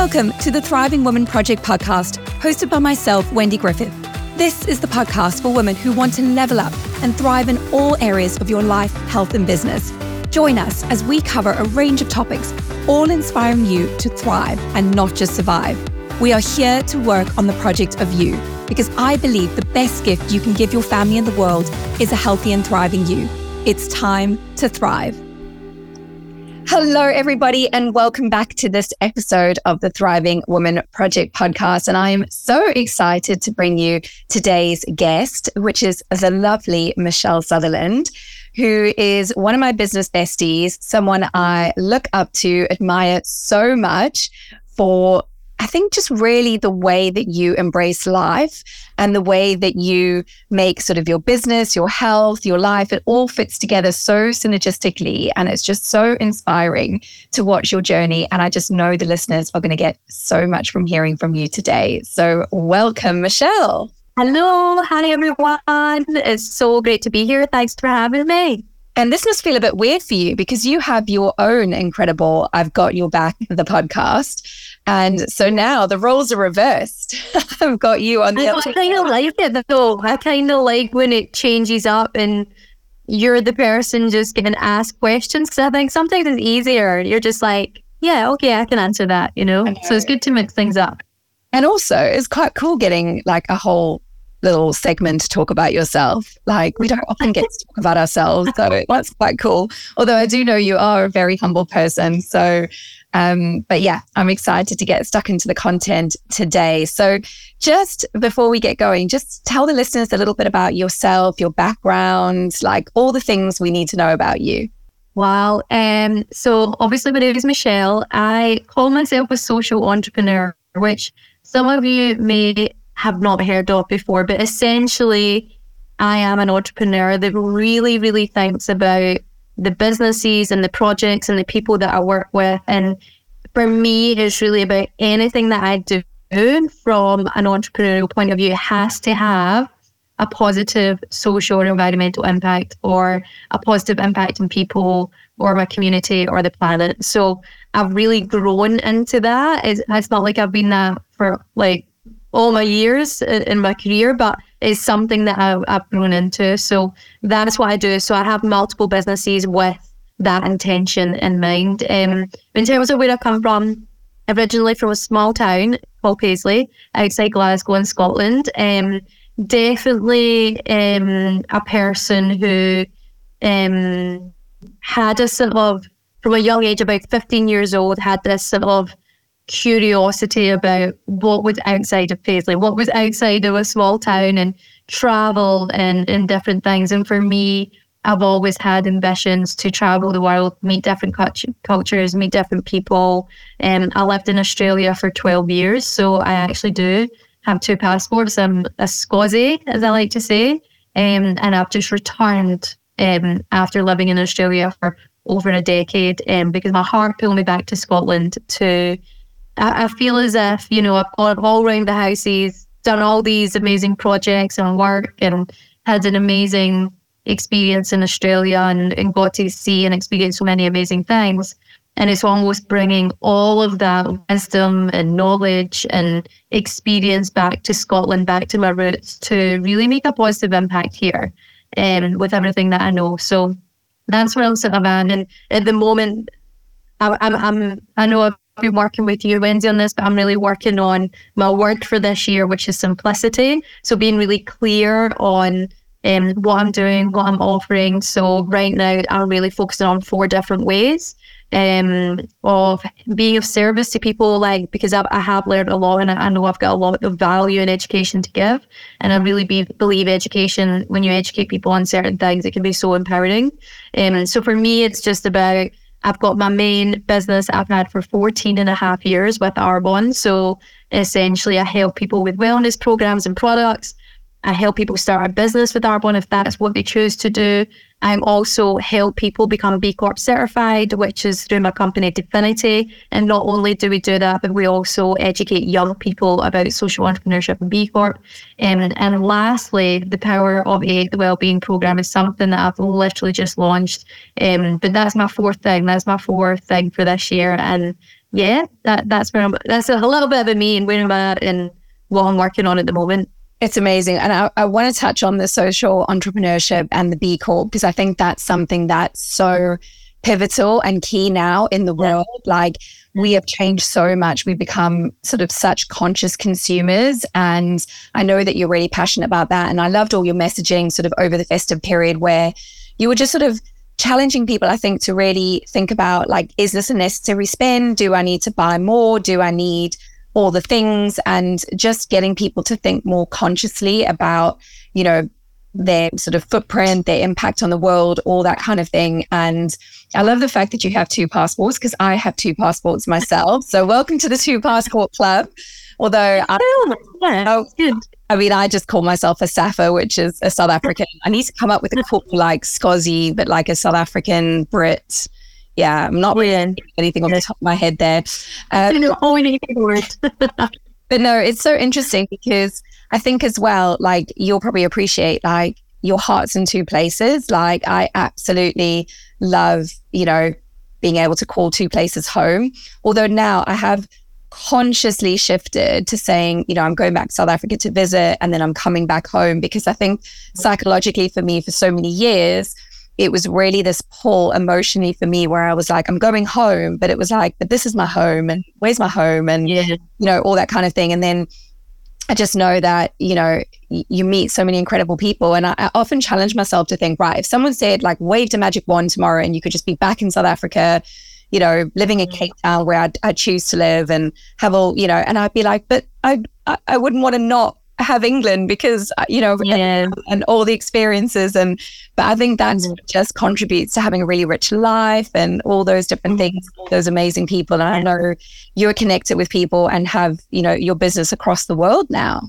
Welcome to the Thriving Woman Project podcast, hosted by myself, Wendy Griffith. This is the podcast for women who want to level up and thrive in all areas of your life, health, and business. Join us as we cover a range of topics, all inspiring you to thrive and not just survive. We are here to work on the project of you because I believe the best gift you can give your family and the world is a healthy and thriving you. It's time to thrive. Hello, everybody, and welcome back to this episode of the Thriving Woman Project podcast. And I am so excited to bring you today's guest, which is the lovely Michelle Sutherland, who is one of my business besties, someone I look up to, admire so much for I think just really the way that you embrace life and the way that you make sort of your business, your health, your life, it all fits together so synergistically. And it's just so inspiring to watch your journey. And I just know the listeners are going to get so much from hearing from you today. So welcome, Michelle. Hello. Hi, everyone. It's so great to be here. Thanks for having me. And this must feel a bit weird for you because you have your own incredible I've Got Your Back, the podcast. And so now the roles are reversed. I've got you on the I, I kind of like it though. I kind of like when it changes up and you're the person just getting asked questions because I think sometimes it's easier. You're just like, yeah, okay, I can answer that, you know? know? So it's good to mix things up. And also, it's quite cool getting like a whole little segment to talk about yourself. Like we don't often get to talk about ourselves. So that's quite cool. Although I do know you are a very humble person. So um, but yeah, I'm excited to get stuck into the content today. So, just before we get going, just tell the listeners a little bit about yourself, your background, like all the things we need to know about you. Wow. Um, so, obviously, my name is Michelle. I call myself a social entrepreneur, which some of you may have not heard of before, but essentially, I am an entrepreneur that really, really thinks about the businesses and the projects and the people that I work with. And for me, it's really about anything that I do from an entrepreneurial point of view has to have a positive social or environmental impact or a positive impact on people or my community or the planet. So I've really grown into that. It's, it's not like I've been that for like all my years in my career, but it's something that I, have grown into. So that's what I do. So I have multiple businesses with that intention in mind. Um, in terms of where I come from, originally from a small town called Paisley outside Glasgow in Scotland. Um, definitely um, a person who um, had a sort of, from a young age, about 15 years old, had this sort of curiosity about what was outside of Paisley, what was outside of a small town and travel and, and different things. And for me, I've always had ambitions to travel the world, meet different cultures, meet different people. Um, I lived in Australia for 12 years, so I actually do have two passports. I'm a Scozzy, as I like to say, um, and I've just returned um, after living in Australia for over a decade um, because my heart pulled me back to Scotland to I, feel as if, you know, I've gone all around the houses, done all these amazing projects and work and had an amazing experience in Australia and, and got to see and experience so many amazing things. And it's almost bringing all of that wisdom and knowledge and experience back to Scotland, back to my roots to really make a positive impact here um, with everything that I know. So that's where I'm of at. And at the moment, I, I'm, I'm, I know I've been working with you, Wendy, on this, but I'm really working on my word for this year, which is simplicity. So being really clear on um, what I'm doing, what I'm offering. So right now, I'm really focusing on four different ways um, of being of service to people, like because I've, I have learned a lot and I know I've got a lot of value in education to give. And I really be, believe education, when you educate people on certain things, it can be so empowering. Um, so for me, it's just about I've got my main business I've had for 14 and a half years with Arbonne. So essentially, I help people with wellness programs and products. I help people start a business with Arbonne if that's what they choose to do. I also help people become B Corp certified, which is through my company Definity. And not only do we do that, but we also educate young people about social entrepreneurship and B Corp. Um, and, and lastly, the Power of Eight, the Wellbeing Program, is something that I've literally just launched. Um, but that's my fourth thing. That's my fourth thing for this year. And yeah, that that's where I'm, that's a little bit of a me and where I'm at and what I'm working on at the moment. It's amazing. And I, I want to touch on the social entrepreneurship and the B Corp because I think that's something that's so pivotal and key now in the world. Like we have changed so much. We've become sort of such conscious consumers. And I know that you're really passionate about that. And I loved all your messaging sort of over the festive period where you were just sort of challenging people, I think, to really think about like, is this a necessary spend? Do I need to buy more? Do I need all the things? And just getting people to think more consciously about, you know, their sort of footprint, their impact on the world, all that kind of thing. And I love the fact that you have two passports because I have two passports myself. So welcome to the two passport club. Although I, oh, oh good. I mean, I just call myself a Saffa, which is a South African. I need to come up with a cool like Scozzy, but like a South African Brit. Yeah, I'm not really anything off the top of my head there. Uh, no, but no, it's so interesting because I think as well, like you'll probably appreciate like your heart's in two places. Like I absolutely love, you know, being able to call two places home. Although now I have consciously shifted to saying, you know, I'm going back to South Africa to visit and then I'm coming back home because I think psychologically for me for so many years, it was really this pull emotionally for me where I was like, I'm going home, but it was like, but this is my home and where's my home and, yeah. you know, all that kind of thing. And then I just know that, you know, y- you meet so many incredible people. And I, I, often challenge myself to think, right, if someone said, like, waved a magic wand tomorrow and you could just be back in South Africa, you know, living in mm. Cape Town where I'd, I'd choose to live and have all, you know, and I'd be like, but I, I, I wouldn't want to not have England because uh, you know yeah. and, and, all the experiences and but I think that mm-hmm. just contributes to having a really rich life and all those different mm-hmm. things those amazing people and I know you're connected with people and have you know your business across the world now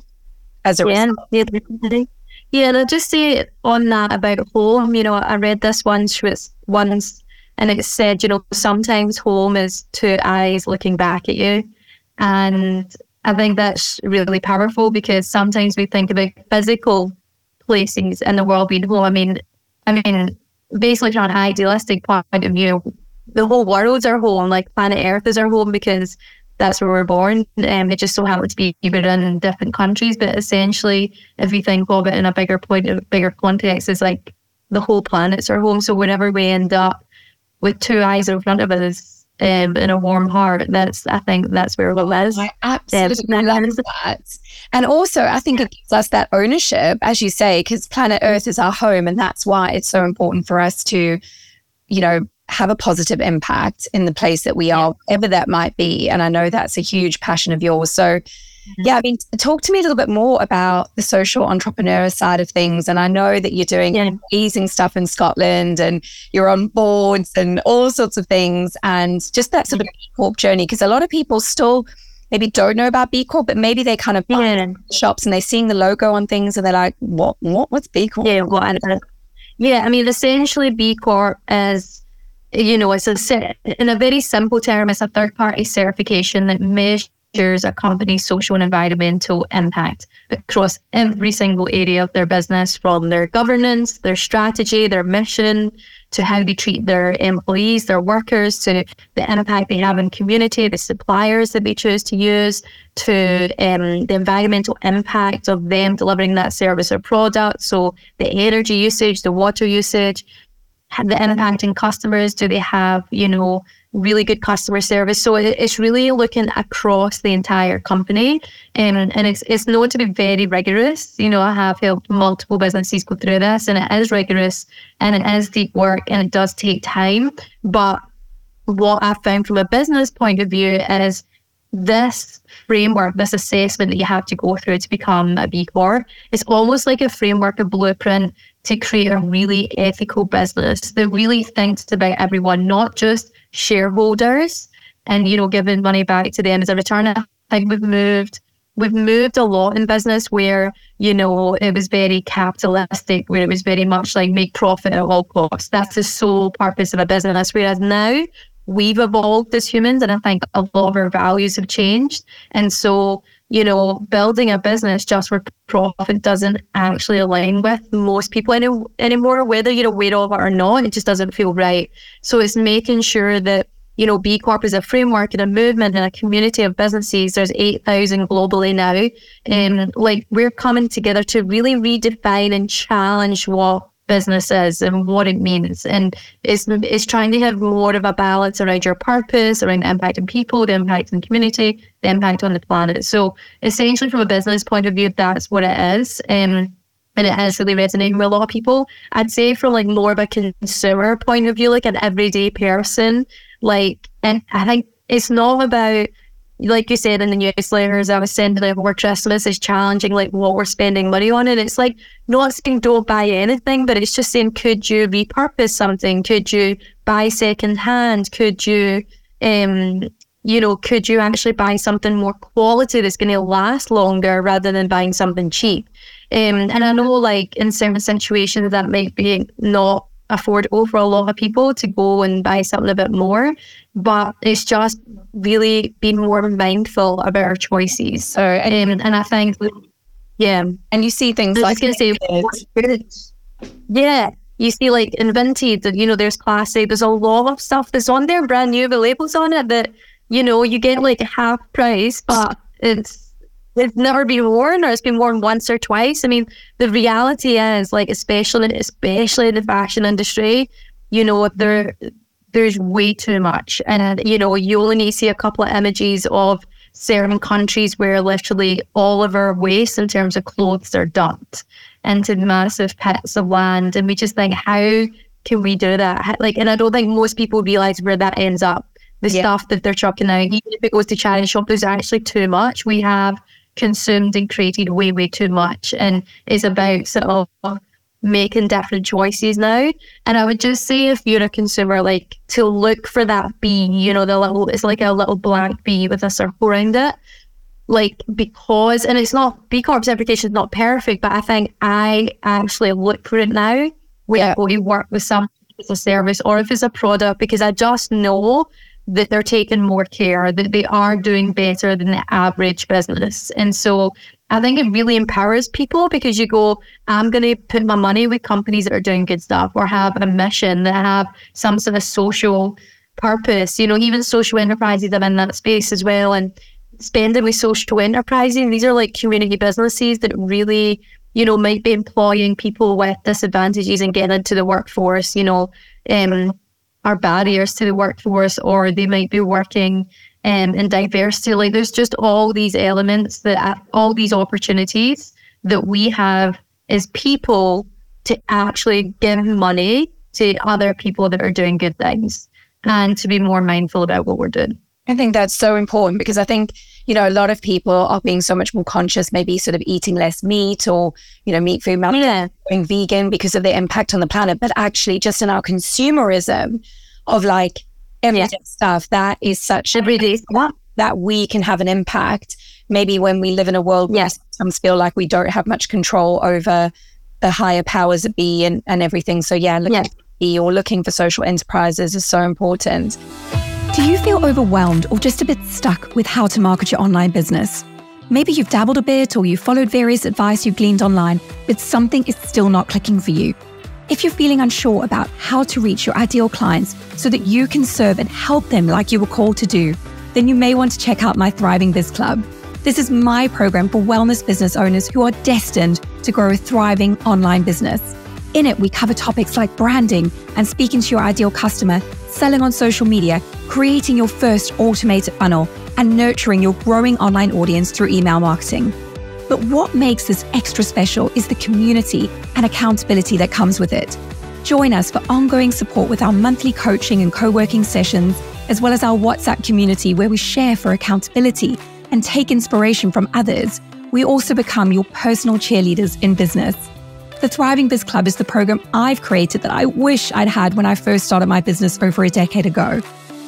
as a yeah, result. yeah and I just say on that about home you know I read this once was once and it said you know sometimes home is two eyes looking back at you and I think that's really powerful because sometimes we think about physical places in the world being home. I mean, I mean, basically from an idealistic point of view, the whole world's our home. Like planet Earth is our home because that's where we're born. Um, it just so happens to be in different countries, but essentially, if we think of it in a bigger point, a bigger context, is like the whole planet's our home. So whenever we end up with two eyes in front of us, um, in a warm heart. That's I think that's where it was. I absolutely love that. And also, I think it gives us that ownership, as you say, because planet Earth is our home, and that's why it's so important for us to, you know, have a positive impact in the place that we are, whatever that might be. And I know that's a huge passion of yours. So. Yeah, I mean, talk to me a little bit more about the social entrepreneur side of things. And I know that you're doing yeah. amazing stuff in Scotland and you're on boards and all sorts of things and just that sort of B Corp journey. Because a lot of people still maybe don't know about B Corp, but maybe they kind of yeah. shops and they're seeing the logo on things and they're like, what, what, what's B Corp? Yeah, what? Yeah, I mean, essentially B Corp is you know, it's a in a very simple term, it's a third party certification that measures measures a company's social and environmental impact across every single area of their business, from their governance, their strategy, their mission, to how they treat their employees, their workers, to the impact they have in community, the suppliers that they choose to use, to um, the environmental impact of them delivering that service or product. So the energy usage, the water usage, the impact in customers. Do they have, you know, really good customer service. So it's really looking across the entire company. Um, and it's, it's known to be very rigorous. You know, I have helped multiple businesses go through this and it is rigorous and it is deep work and it does take time. But what I've found from a business point of view is this framework, this assessment that you have to go through to become a B Corp, it's almost like a framework, a blueprint to create a really ethical business that really thinks about everyone, not just shareholders and, you know, giving money back to them as a return. I think we've moved we've moved a lot in business where, you know, it was very capitalistic, where it was very much like make profit at all costs. That's the sole purpose of a business. Whereas now we've evolved as humans and I think a lot of our values have changed. And so you know, building a business just for profit doesn't actually align with most people any, anymore, whether you're aware of it or not. It just doesn't feel right. So it's making sure that you know, B Corp is a framework and a movement and a community of businesses. There's 8,000 globally now. And like we're coming together to really redefine and challenge what business is and what it means. And it's, it's trying to have more of a balance around your purpose, around the impact on people, the impact on the community, the impact on the planet. So essentially from a business point of view, that's what it is. Um, and it has really resonated with a lot of people. I'd say from like more of a consumer point of view, like an everyday person, like, and I think it's not about, like you said in the newsletters, I was sending out work estimates is challenging like what we're spending money on. And it's like not saying don't buy anything, but it's just saying could you repurpose something? Could you buy second hand? Could you um you know, could you actually buy something more quality that's going to last longer rather than buying something cheap? Um, and I know, like, in certain situations, that might be not affordable for a lot of people to go and buy something a bit more, but it's just really being more mindful about our choices. So, and, um, and I think, yeah. And you see things I like, was going to say, yeah, you see like in Vinted, you know, there's classic, there's a lot of stuff that's on there, brand new, with labels on it that you know, you get like half price, but it's it's never been worn or it's been worn once or twice. I mean, the reality is like especially especially in the fashion industry, you know, there there's way too much. And you know, you only need to see a couple of images of certain countries where literally all of our waste in terms of clothes are dumped into massive pits of land. And we just think, how can we do that? Like, and I don't think most people realize where that ends up the yeah. stuff that they're chucking out. Even if it goes to charity shop, there's actually too much. We have consumed and created way, way too much. And it's about sort of making different choices now. And I would just say if you're a consumer, like to look for that B, you know, the little it's like a little blank B with a circle around it. Like because and it's not B Corp's application is not perfect, but I think I actually look for it now when yeah. I go to work with some as a service or if it's a product because I just know that they're taking more care, that they are doing better than the average business. And so I think it really empowers people because you go, I'm going to put my money with companies that are doing good stuff or have a mission that have some sort of social purpose. You know, even social enterprises are in that space as well. And spending with social enterprises, these are like community businesses that really, you know, might be employing people with disadvantages and getting into the workforce, you know. Um, are barriers to the workforce or they might be working um, in diversity. Like there's just all these elements that uh, all these opportunities that we have as people to actually give money to other people that are doing good things and to be more mindful about what we're doing. I think that's so important because I think, you know, a lot of people are being so much more conscious, maybe sort of eating less meat or, you know, meat food, yeah. going vegan because of the impact on the planet. But actually, just in our consumerism of like everyday yeah. stuff, that is such everyday stuff that we can have an impact. Maybe when we live in a world yes. where sometimes feel like we don't have much control over the higher powers that be and, and everything. So, yeah, looking yeah. or looking for social enterprises is so important. Do you feel overwhelmed or just a bit stuck with how to market your online business? Maybe you've dabbled a bit or you've followed various advice you've gleaned online, but something is still not clicking for you. If you're feeling unsure about how to reach your ideal clients so that you can serve and help them like you were called to do, then you may want to check out my Thriving Biz Club. This is my program for wellness business owners who are destined to grow a thriving online business. In it, we cover topics like branding and speaking to your ideal customer, selling on social media, creating your first automated funnel, and nurturing your growing online audience through email marketing. But what makes this extra special is the community and accountability that comes with it. Join us for ongoing support with our monthly coaching and co working sessions, as well as our WhatsApp community where we share for accountability and take inspiration from others. We also become your personal cheerleaders in business. The Thriving Biz Club is the program I've created that I wish I'd had when I first started my business over a decade ago.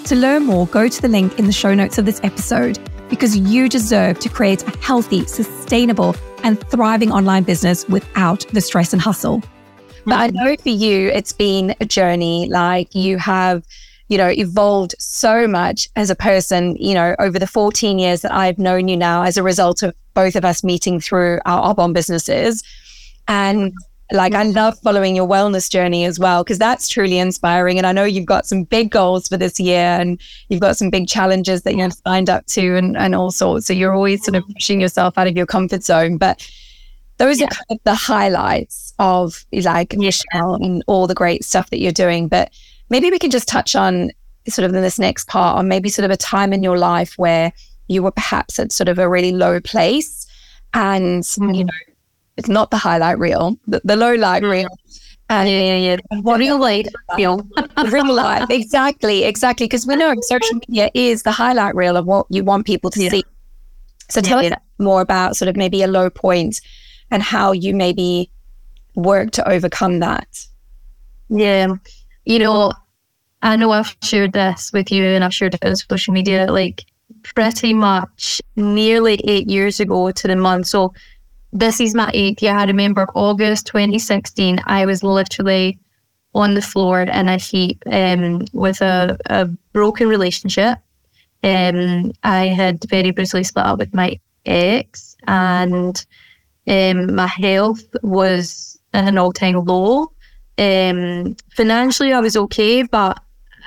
To learn more, go to the link in the show notes of this episode because you deserve to create a healthy, sustainable, and thriving online business without the stress and hustle. But I know for you, it's been a journey. Like you have, you know, evolved so much as a person, you know, over the 14 years that I've known you now as a result of both of us meeting through our Arbonne businesses. And like I love following your wellness journey as well because that's truly inspiring. And I know you've got some big goals for this year, and you've got some big challenges that you've signed up to, and and all sorts. So you're always sort of pushing yourself out of your comfort zone, but. Those yeah. are kind of the highlights of like Michelle and all the great stuff that you're doing. But maybe we can just touch on sort of in this next part on maybe sort of a time in your life where you were perhaps at sort of a really low place and mm-hmm. you know it's not the highlight reel the, the low light reel. And yeah, yeah, yeah. What uh, real life reel. Real life exactly exactly because we know social media is the highlight reel of what you want people to yeah. see. So tell yeah, us more about sort of maybe a low point and how you maybe work to overcome that. Yeah. You know I know I've shared this with you and I've shared it on social media, like pretty much nearly eight years ago to the month. So this is my eighth year. I remember August 2016, I was literally on the floor in a heap um, with a, a broken relationship. Um, I had very brutally split up with my ex, and um, my health was at an all time low. Um, financially, I was okay, but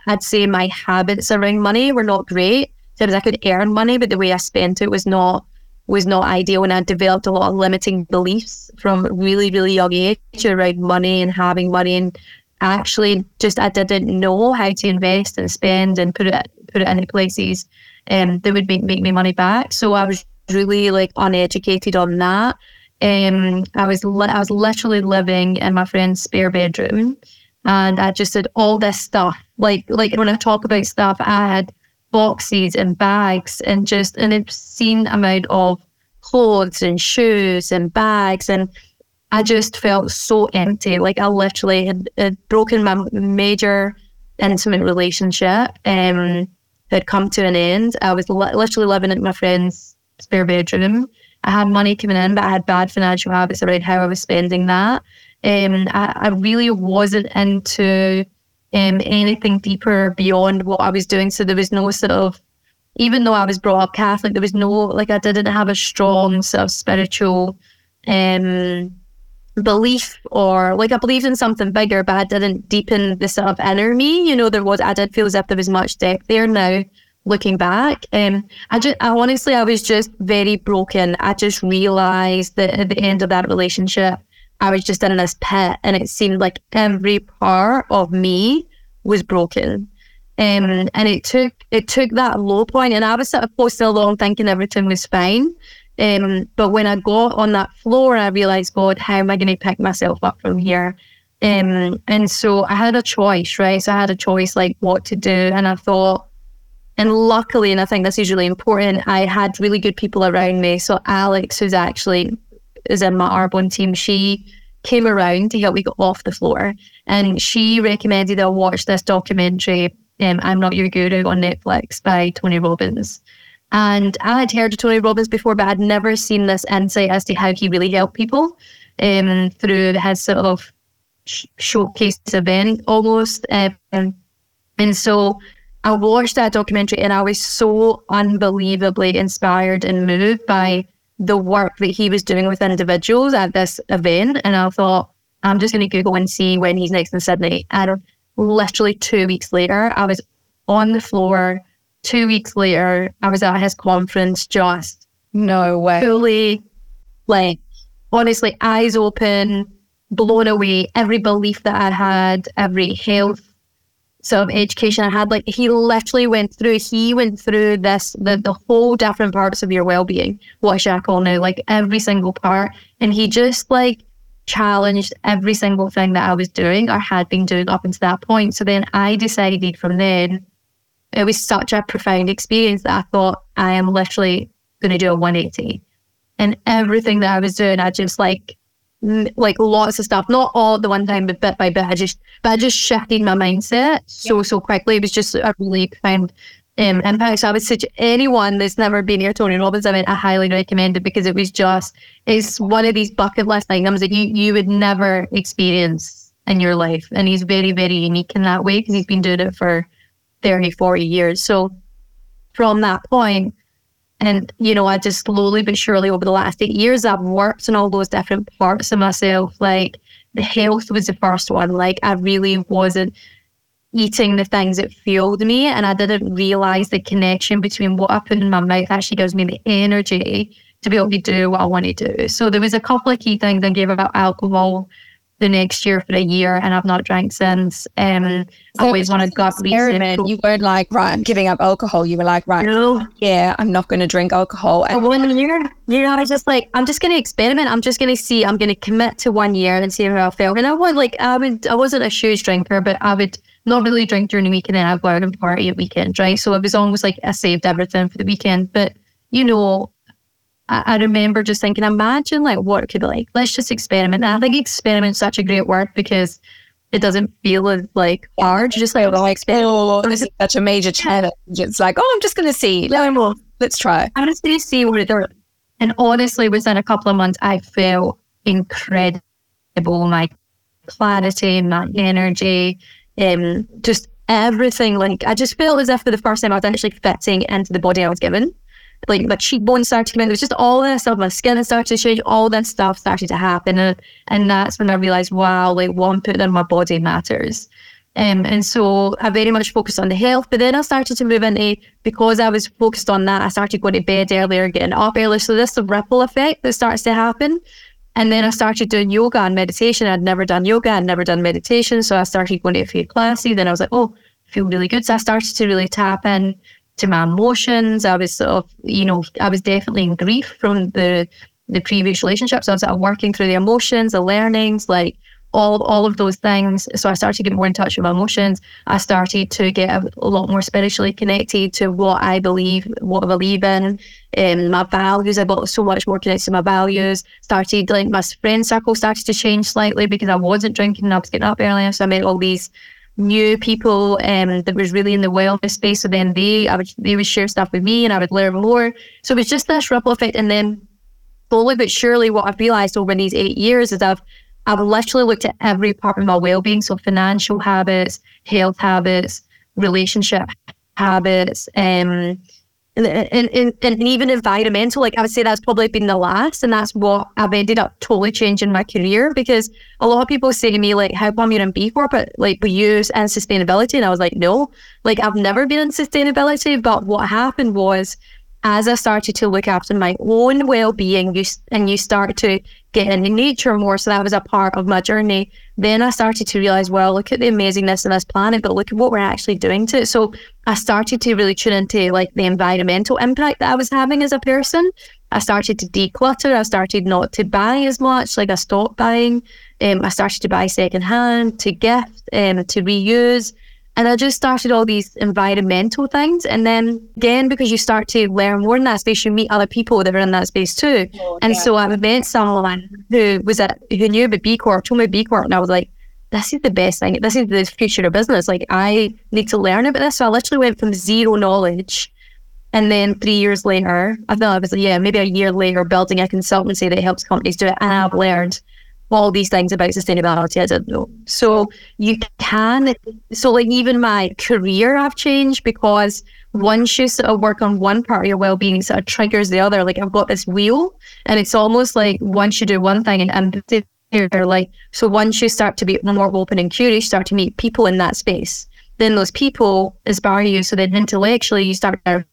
I'd say my habits around money were not great. So I could earn money, but the way I spent it was not was not ideal. And I developed a lot of limiting beliefs from really, really young age around money and having money. And actually, just I didn't know how to invest and spend and put it put it into places um, that would make, make me money back. So I was really like uneducated on that. Um, I was li- I was literally living in my friend's spare bedroom and I just did all this stuff. Like like when I talk about stuff, I had boxes and bags and just an obscene amount of clothes and shoes and bags and I just felt so empty. Like I literally had, had broken my major intimate relationship um had come to an end. I was li- literally living in my friend's spare bedroom. I had money coming in, but I had bad financial habits around how I was spending that. Um, I, I really wasn't into um, anything deeper beyond what I was doing. So there was no sort of, even though I was brought up Catholic, there was no, like, I didn't have a strong sort of spiritual um, belief or, like, I believed in something bigger, but I didn't deepen the sort of inner me. You know, there was, I did feel as if there was much depth there now looking back. Um, I just, I honestly, I was just very broken. I just realized that at the end of that relationship, I was just in this pit and it seemed like every part of me was broken. Um, and it took it took that low point and I was sort of posting along thinking everything was fine. Um, but when I got on that floor, I realized, God, how am I going to pick myself up from here? Um, and so I had a choice, right? So I had a choice like what to do. And I thought, and luckily, and I think this is really important, I had really good people around me. So Alex, who's actually is in my Arbonne team, she came around to help me get off the floor. And she recommended I watch this documentary, um, I'm Not Your Guru, on Netflix by Tony Robbins. And I had heard of Tony Robbins before, but I'd never seen this insight as to how he really helped people um, through his sort of sh- showcase event almost. Um, and so I watched that documentary and I was so unbelievably inspired and moved by the work that he was doing with individuals at this event. And I thought, I'm just going to Google and see when he's next in Sydney. And literally two weeks later, I was on the floor. Two weeks later, I was at his conference, just no way. Fully, like, honestly, eyes open, blown away. Every belief that I had, every health sort of education I had. Like he literally went through, he went through this, the, the whole different parts of your well being, what should I call now, like every single part. And he just like challenged every single thing that I was doing or had been doing up until that point. So then I decided from then, it was such a profound experience that I thought I am literally going to do a 180. And everything that I was doing, I just like like lots of stuff, not all at the one time, but bit by bit. I just, but I just shifted my mindset so, so quickly. It was just a really profound um, impact. So I would suggest anyone that's never been near Tony Robbins, I mean, I highly recommend it because it was just, it's one of these bucket list items that you, you would never experience in your life. And he's very, very unique in that way because he's been doing it for 30, 40 years. So from that point, and, you know, I just slowly but surely over the last eight years, I've worked on all those different parts of myself, like the health was the first one. Like I really wasn't eating the things that fueled me and I didn't realize the connection between what I put in my mouth actually gives me the energy to be able to do what I want to do. So there was a couple of key things I gave about alcohol the next year for a year and I've not drank since. Um, so I always wanted to experiment. You weren't like, right, I'm giving up alcohol. You were like, right, no. yeah, I'm not going to drink alcohol. And one year, you know, I was just like, I'm just going to experiment. I'm just going to see, I'm going to commit to one year and see how I feel. And I was like, I would, I wasn't a huge drinker, but I would not really drink during the week and then I'd go out and party at weekend, right? So it was almost like I saved everything for the weekend. But, you know, I, I remember just thinking, imagine like what it could be like. Let's just experiment. And I think experiment is such a great word because it doesn't feel as like hard. Just like, oh, experiment. Oh, this is such a major challenge. It's like, oh, I'm just going to see. Let's try. I'm just going to see what it does. And honestly, within a couple of months, I felt incredible. My clarity, my energy, um, just everything. Like I just felt as if for the first time I was actually fitting into the body I was given like my cheekbones started to come in. It was just all this stuff. My skin started to change. All this stuff started to happen, and, and that's when I realized, wow, like what I'm putting in my body matters. Um, and so I very much focused on the health. But then I started to move into because I was focused on that. I started going to bed earlier, getting up earlier. So this the ripple effect that starts to happen. And then I started doing yoga and meditation. I'd never done yoga. I'd never done meditation. So I started going to a few classes. Then I was like, oh, feel really good. So I started to really tap in to my emotions. I was sort of, you know, I was definitely in grief from the the previous relationships. I was sort of working through the emotions, the learnings, like all all of those things. So I started to get more in touch with my emotions. I started to get a, a lot more spiritually connected to what I believe, what I believe in, um, my values. I got so much more connected to my values. Started like my friend circle started to change slightly because I wasn't drinking. and I was getting up earlier, so I met all these new people um, that was really in the wellness space. So then they, I would, they would share stuff with me and I would learn more. So it was just this ripple effect. And then slowly but surely, what I've realized over these eight years is I've, I've literally looked at every part of my well-being. So financial habits, health habits, relationship habits, um, and, and, and, even environmental, like I would say that's probably been the last. And that's what I've ended up totally changing my career because a lot of people say to me, like, how come you're in B Corp, but like we use and sustainability? And I was like, no, like I've never been in sustainability. But what happened was as I started to look after my own well-being, you, and you start to get into nature more, so that was a part of my journey. Then I started to realize, well, look at the amazingness of this planet, but look at what we're actually doing to it. So I started to really tune into like the environmental impact that I was having as a person. I started to declutter. I started not to buy as much. Like I stopped buying. Um, I started to buy secondhand, to gift, um, to reuse. And I just started all these environmental things. And then again, because you start to learn more in that space, you meet other people that are in that space too. Oh, and yeah. so I met someone who was at who knew about B Corp, told me B Corp, and I was like, this is the best thing. This is the future of business. Like I need to learn about this. So I literally went from zero knowledge. And then three years later, I thought I was like, yeah, maybe a year later, building a consultancy that helps companies do it. And I've learned all these things about sustainability. I didn't know. So you can, so like even my career I've changed because once you sort of work on one part of your well-being, sort of triggers the other. Like I've got this wheel and it's almost like once you do one thing and, they're like, so once you start to be more open and curious, start to meet people in that space, then those people inspire you. So then intellectually you start to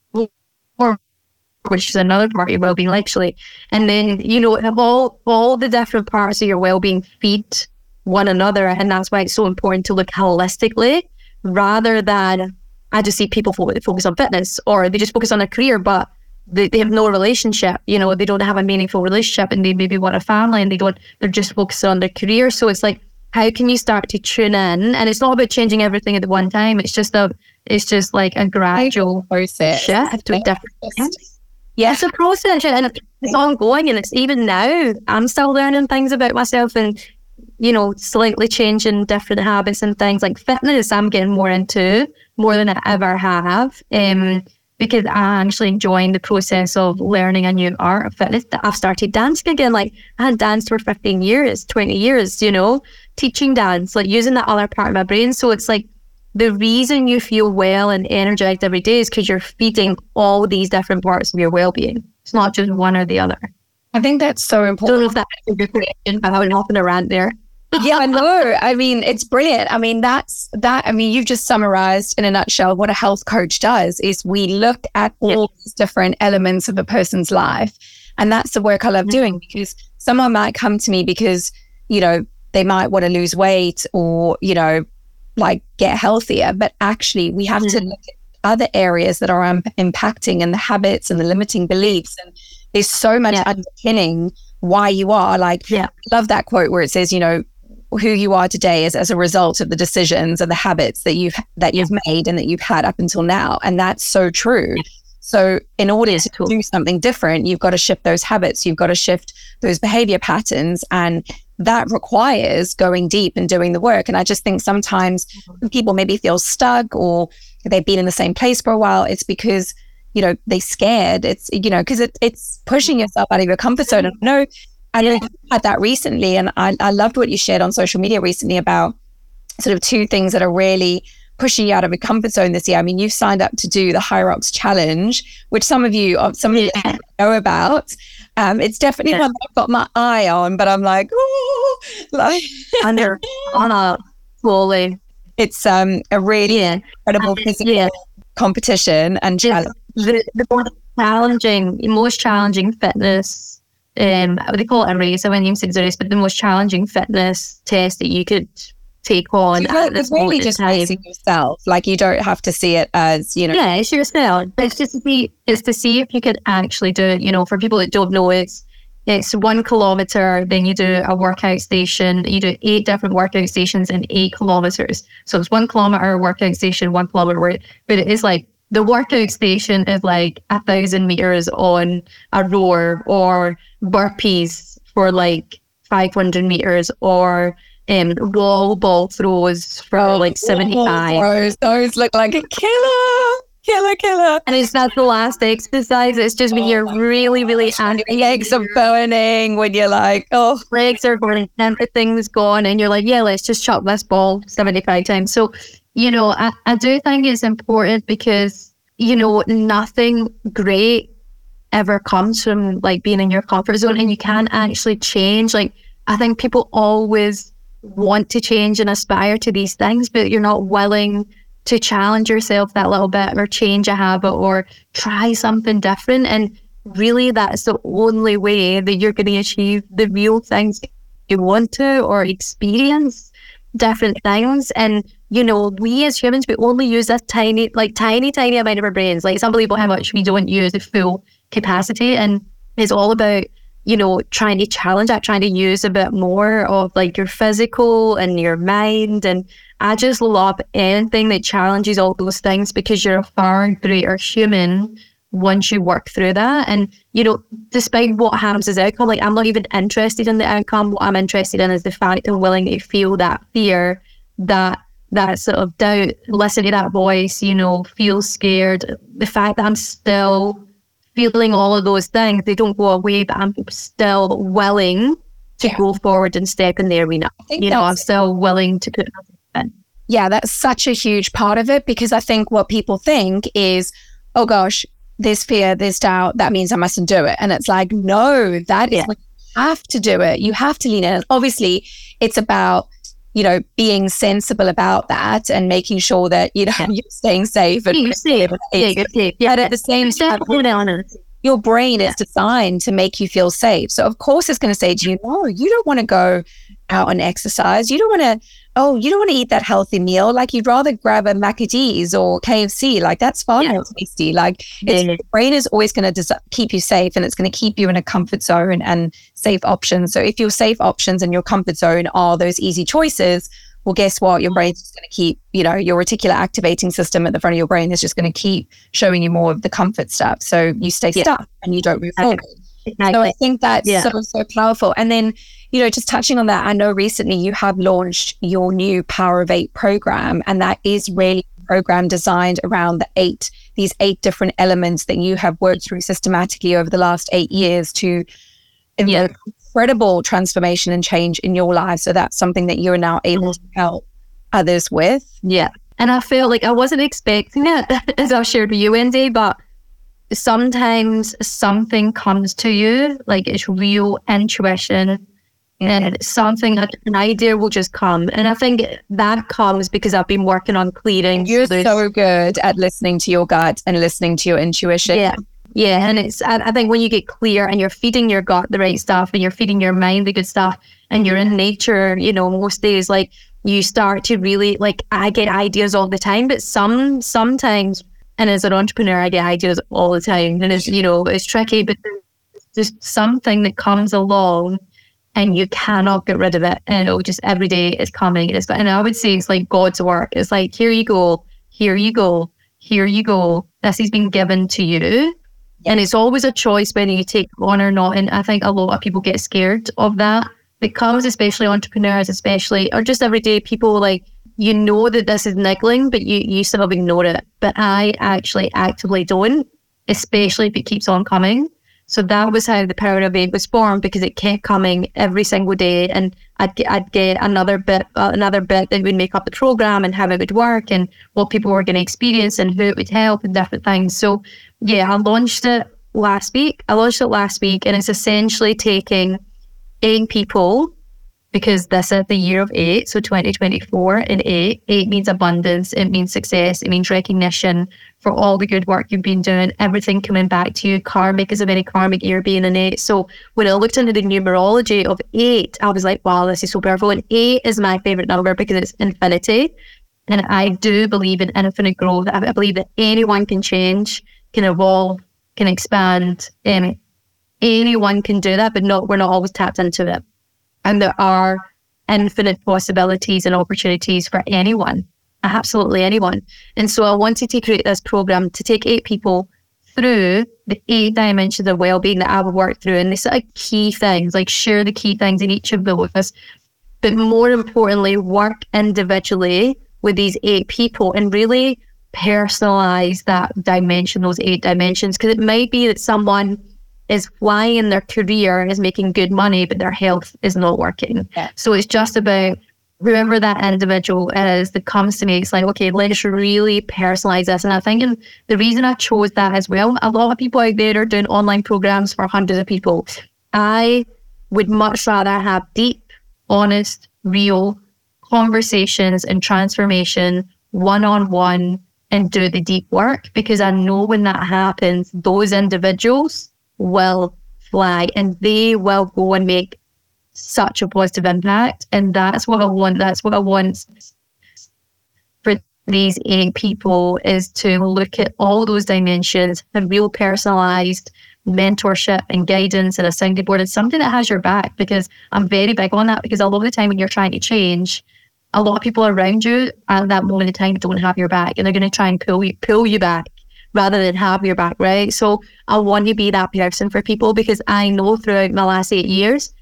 which is another part of your well-being actually. And then you know all all the different parts of your well-being feed one another and that's why it's so important to look holistically rather than i just see people focus on fitness or they just focus on a career but they, they have no relationship you know they don't have a meaningful relationship and they maybe want a family and they don't they're just focused on their career. So it's like how can you start to tune in? And it's not about changing everything at the one time it's just a it's just like a gradual process shift to a different yes, a process and it's ongoing and it's even now I'm still learning things about myself and you know slightly changing different habits and things. Like fitness I'm getting more into more than I ever have um because I'm actually enjoying the process of learning a new art of fitness that I've started dancing again. Like I had danced for 15 years 20 years you know teaching dance like using that other part of my brain. So it's like the reason you feel well and energized every day is because you're feeding all these different parts of your well-being. It's not just one or the other. I think that's so important. I don't know if that's a good question, but I went off in a rant there. yeah, I know. I mean, it's brilliant. I mean, that's that. I mean, you've just summarized in a nutshell what a health coach does is we look at all these different elements of a person's life. And that's the work I love mm-hmm. doing because someone might come to me because, you know, they might want to lose weight or, you know, like get healthier. But actually, we have mm-hmm. to look at other areas that are um, impacting and the habits and the limiting beliefs. And there's so much yeah. underpinning why you are. Like, yeah. love that quote where it says, you know, who you are today is as a result of the decisions and the habits that you've that you've made and that you've had up until now. And that's so true. So in order to do something different, you've got to shift those habits, you've got to shift those behavior patterns. And that requires going deep and doing the work. And I just think sometimes mm-hmm. people maybe feel stuck or they've been in the same place for a while. It's because you know they're scared it's you know because it, it's pushing mm-hmm. yourself out of your comfort zone and no i know had that recently and I, I loved what you shared on social media recently about sort of two things that are really pushing you out of a comfort zone this year i mean you've signed up to do the Hyrox challenge which some of you uh, some of you know about um, it's definitely yeah. one that I've got my eye on, but I'm like, oh, like under on a fully. It's um a really yeah. incredible physical yeah. competition and challenge the, the most challenging, most challenging fitness, um, they call it a race. I wouldn't even say it's a race, but the most challenging fitness test that you could take on. It's really just racing yourself. Like you don't have to see it as you know. Yeah, it's yourself. It's just to see. It's to see if you could actually do it. You know, for people that don't know, it's it's one kilometer. Then you do a workout station. You do eight different workout stations in eight kilometers. So it's one kilometer workout station, one kilometer. But it is like the workout station is like a thousand meters on a rower or burpees for like 500 meters or um, wall ball throws for like 75. Throws, those look like a killer. Killer, killer. And it's not the last exercise. It's just when you're really, really angry. Legs are burning when you're like, oh. Legs are burning, everything's gone. And you're like, yeah, let's just chop this ball 75 times. So you know, I, I do think it's important because, you know, nothing great ever comes from like being in your comfort zone and you can't actually change. Like, I think people always want to change and aspire to these things, but you're not willing to challenge yourself that little bit or change a habit or try something different. And really, that's the only way that you're going to achieve the real things you want to or experience different things. And you know, we as humans, we only use a tiny, like tiny, tiny amount of our brains. Like it's unbelievable how much we don't use the full capacity. And it's all about, you know, trying to challenge that, trying to use a bit more of like your physical and your mind. And I just love anything that challenges all those things because you're a far greater human once you work through that. And, you know, despite what happens as outcome, like I'm not even interested in the outcome. What I'm interested in is the fact I'm willing to feel that fear that that sort of doubt, listen to that voice, you know, feel scared. The fact that I'm still feeling all of those things, they don't go away, but I'm still willing to yeah. go forward and step in the arena. You know, I'm still willing to put. Yeah, that's such a huge part of it because I think what people think is, oh gosh, this fear, this doubt, that means I mustn't do it. And it's like, no, that yeah. is you have to do it. You have to lean in. obviously, it's about you know, being sensible about that and making sure that, you know, yeah. you're staying safe. And you're safe. Yeah, you're safe. Yeah. But at the same time, your brain is designed to make you feel safe. So, of course, it's going to say to you, no, you don't want to go out and exercise. You don't want to oh, you don't want to eat that healthy meal. Like you'd rather grab a Mac D's or KFC. Like that's far yeah. more tasty. Like yeah. your brain is always going to des- keep you safe and it's going to keep you in a comfort zone and safe options. So if your safe options and your comfort zone are those easy choices, well, guess what? Your brain's just going to keep, you know, your reticular activating system at the front of your brain is just going to keep showing you more of the comfort stuff. So you stay yeah. stuck and you don't move forward. Exactly. So I think that's yeah. so, so powerful. And then, you know, just touching on that, I know recently you have launched your new Power of Eight program, and that is really a program designed around the eight, these eight different elements that you have worked through systematically over the last eight years to yeah. incredible transformation and change in your life. So that's something that you are now able mm-hmm. to help others with. Yeah. And I feel like I wasn't expecting it, as I've shared with you, Wendy, but sometimes something comes to you, like it's real intuition, and something an idea will just come. And i think that comes because i've been working on clearing you're so, so good at listening to your gut and listening to your intuition. Yeah. Yeah and it's I, I think when you get clear and you're feeding your gut the right stuff and you're feeding your mind the good stuff and you're in nature you know most days like you start to really like i get ideas all the time but some sometimes and as an entrepreneur i get ideas all the time. And it's you know it's tricky but there's something that comes along and you cannot get rid of it. And it'll just every day is coming. It's, and I would say it's like God's work. It's like, here you go, here you go, here you go. This has been given to you. And it's always a choice whether you take on or not. And I think a lot of people get scared of that. It comes, especially entrepreneurs, especially, or just everyday people like, you know that this is niggling, but you, you sort of ignore it. But I actually actively don't, especially if it keeps on coming. So that was how the Power of Eight was formed because it kept coming every single day, and I'd get, I'd get another bit, uh, another bit that would make up the program and how it would work and what people were going to experience and who it would help and different things. So yeah, I launched it last week. I launched it last week, and it's essentially taking eight people because this is the year of eight. So 2024 in eight. Eight means abundance. It means success. It means recognition for all the good work you've been doing, everything coming back to you. Karmic is a very karmic year being an eight. So when I looked into the numerology of eight, I was like, wow, this is so powerful. And eight is my favorite number because it's infinity. And I do believe in infinite growth. I believe that anyone can change, can evolve, can expand. Um, anyone can do that, but not we're not always tapped into it. And there are infinite possibilities and opportunities for anyone, absolutely anyone. And so I wanted to create this program to take eight people through the eight dimensions of well-being that I've worked through and the sort of key things, like share the key things in each of those, but more importantly, work individually with these eight people and really personalize that dimension, those eight dimensions. Because it might be that someone is why in their career is making good money, but their health is not working. Yeah. So it's just about whoever that individual is that comes to me, it's like, okay, let's really personalize this. And I think and the reason I chose that as well, a lot of people out there are doing online programs for hundreds of people. I would much rather have deep, honest, real conversations and transformation one on one and do the deep work because I know when that happens, those individuals will flag and they will go and make such a positive impact. And that's what I want. That's what I want for these eight people is to look at all those dimensions, and real personalized mentorship and guidance and a sounding board. It's something that has your back because I'm very big on that because a lot of the time when you're trying to change, a lot of people around you at that moment in time don't have your back and they're going to try and pull you pull you back rather than have your back, right? So I want to be that person for people because I know throughout my last eight years,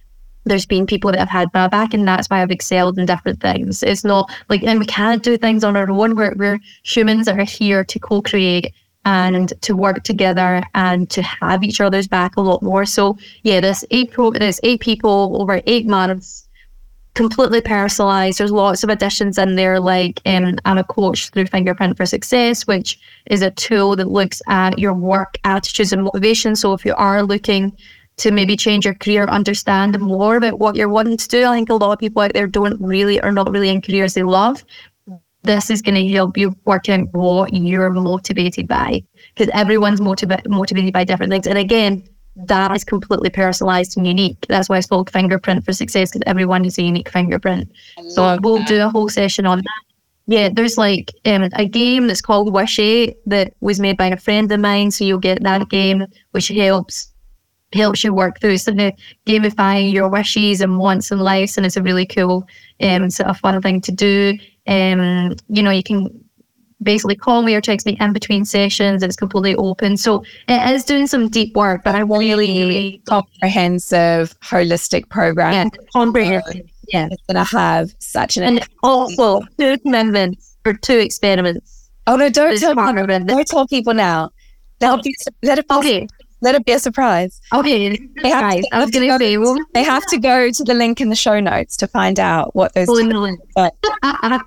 there's been people that have had my back, and that's why I've excelled in different things. It's not like, and we can't do things on our own. We're, we're humans that are here to co create and to work together and to have each other's back a lot more. So, yeah, this eight, pro, this eight people over eight months completely personalized. There's lots of additions in there, like um, I'm a coach through Fingerprint for Success, which is a tool that looks at your work attitudes and motivation. So if you are looking to maybe change your career, understand more about what you're wanting to do. I think a lot of people out there don't really are not really in careers they love. This is going to help you work out what you're motivated by because everyone's motiva- motivated by different things. And again, that is completely personalized and unique. That's why it's called fingerprint for success because everyone is a unique fingerprint. So we'll do a whole session on that. Yeah, there's like um, a game that's called Wishy that was made by a friend of mine. So you'll get that game, which helps helps you work through sort of gamifying your wishes and wants in life, and it's a really cool um, sort of fun thing to do. Um, you know, you can basically call me or text me in between sessions. It's completely open. So it is doing some deep work, but I really, really comprehensive, holistic program. Yeah, comprehensive. Yeah. It's going to have such an. And also two commitments or two experiments. Oh, no, don't tell, don't tell people now. Let it, let it, okay. let it be a surprise. Okay. They have to, I was going to say, well, they have to go to the link in the show notes to find out what those. But,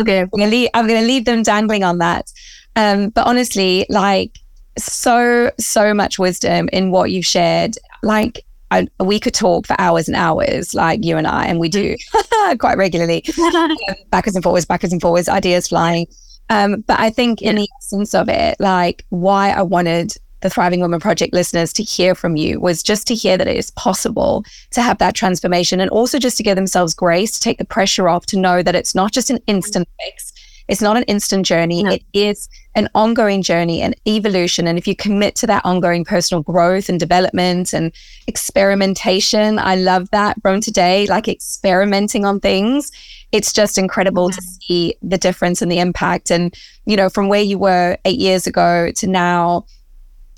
Okay, I'm gonna leave, I'm gonna leave them dangling on that. Um, but honestly, like so so much wisdom in what you've shared. Like I, we could talk for hours and hours, like you and I, and we do quite regularly, backwards and forwards, backwards and forwards, ideas flying. Um, but I think in the essence of it, like why I wanted the Thriving Woman Project listeners to hear from you was just to hear that it is possible to have that transformation and also just to give themselves grace to take the pressure off to know that it's not just an instant fix. It's not an instant journey. No. It is an ongoing journey and evolution. And if you commit to that ongoing personal growth and development and experimentation, I love that from today, like experimenting on things. It's just incredible to see the difference and the impact. And, you know, from where you were eight years ago to now,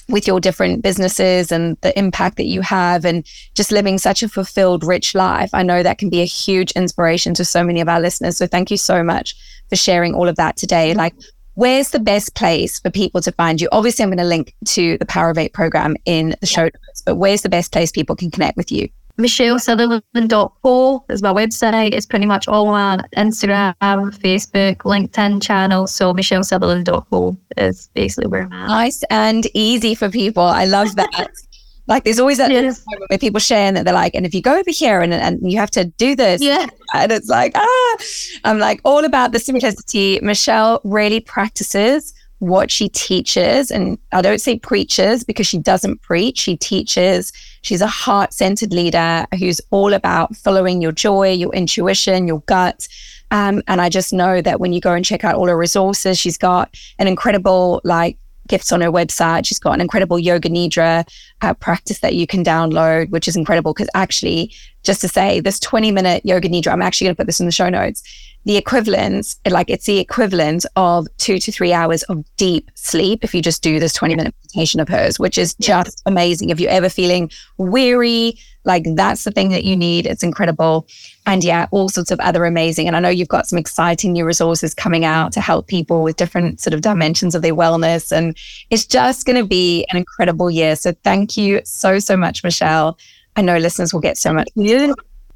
with your different businesses and the impact that you have and just living such a fulfilled, rich life. I know that can be a huge inspiration to so many of our listeners. So thank you so much for sharing all of that today. Like, where's the best place for people to find you? Obviously, I'm going to link to the Power of Eight program in the show notes, but where's the best place people can connect with you? michellesutherland.co is my website. It's pretty much all on Instagram, Facebook, LinkedIn channel. So michellesutherland.co is basically where I'm at. Nice and easy for people. I love that. like there's always that yes. moment where people share and that they're like, and if you go over here and, and you have to do this. Yeah. And it's like, ah, I'm like all about the simplicity. Michelle really practices what she teaches. And I don't say preaches because she doesn't preach, she teaches. She's a heart centered leader who's all about following your joy, your intuition, your gut. Um, and I just know that when you go and check out all her resources, she's got an incredible, like, gifts on her website. She's got an incredible yoga nidra uh, practice that you can download, which is incredible because actually, just to say, this 20 minute yoga nidra, I'm actually going to put this in the show notes the equivalent, like it's the equivalent of two to three hours of deep sleep if you just do this 20 minute meditation of hers, which is just amazing. If you're ever feeling weary, like that's the thing that you need. It's incredible. And yeah, all sorts of other amazing. And I know you've got some exciting new resources coming out to help people with different sort of dimensions of their wellness. And it's just going to be an incredible year. So thank you so, so much, Michelle. I know listeners will get so much.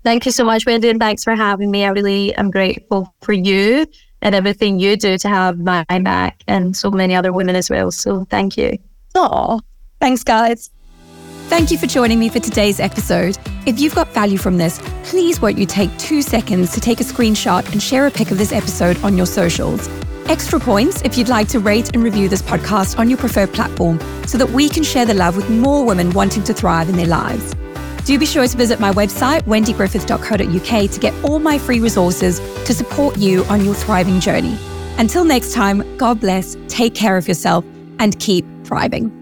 Thank you so much, Wendy, and thanks for having me. I really am grateful for you and everything you do to have my back and so many other women as well. So thank you. Oh, thanks, guys. Thank you for joining me for today's episode. If you've got value from this, please won't you take two seconds to take a screenshot and share a pic of this episode on your socials. Extra points if you'd like to rate and review this podcast on your preferred platform so that we can share the love with more women wanting to thrive in their lives. Do be sure to visit my website, wendygriffith.co.uk, to get all my free resources to support you on your thriving journey. Until next time, God bless, take care of yourself, and keep thriving.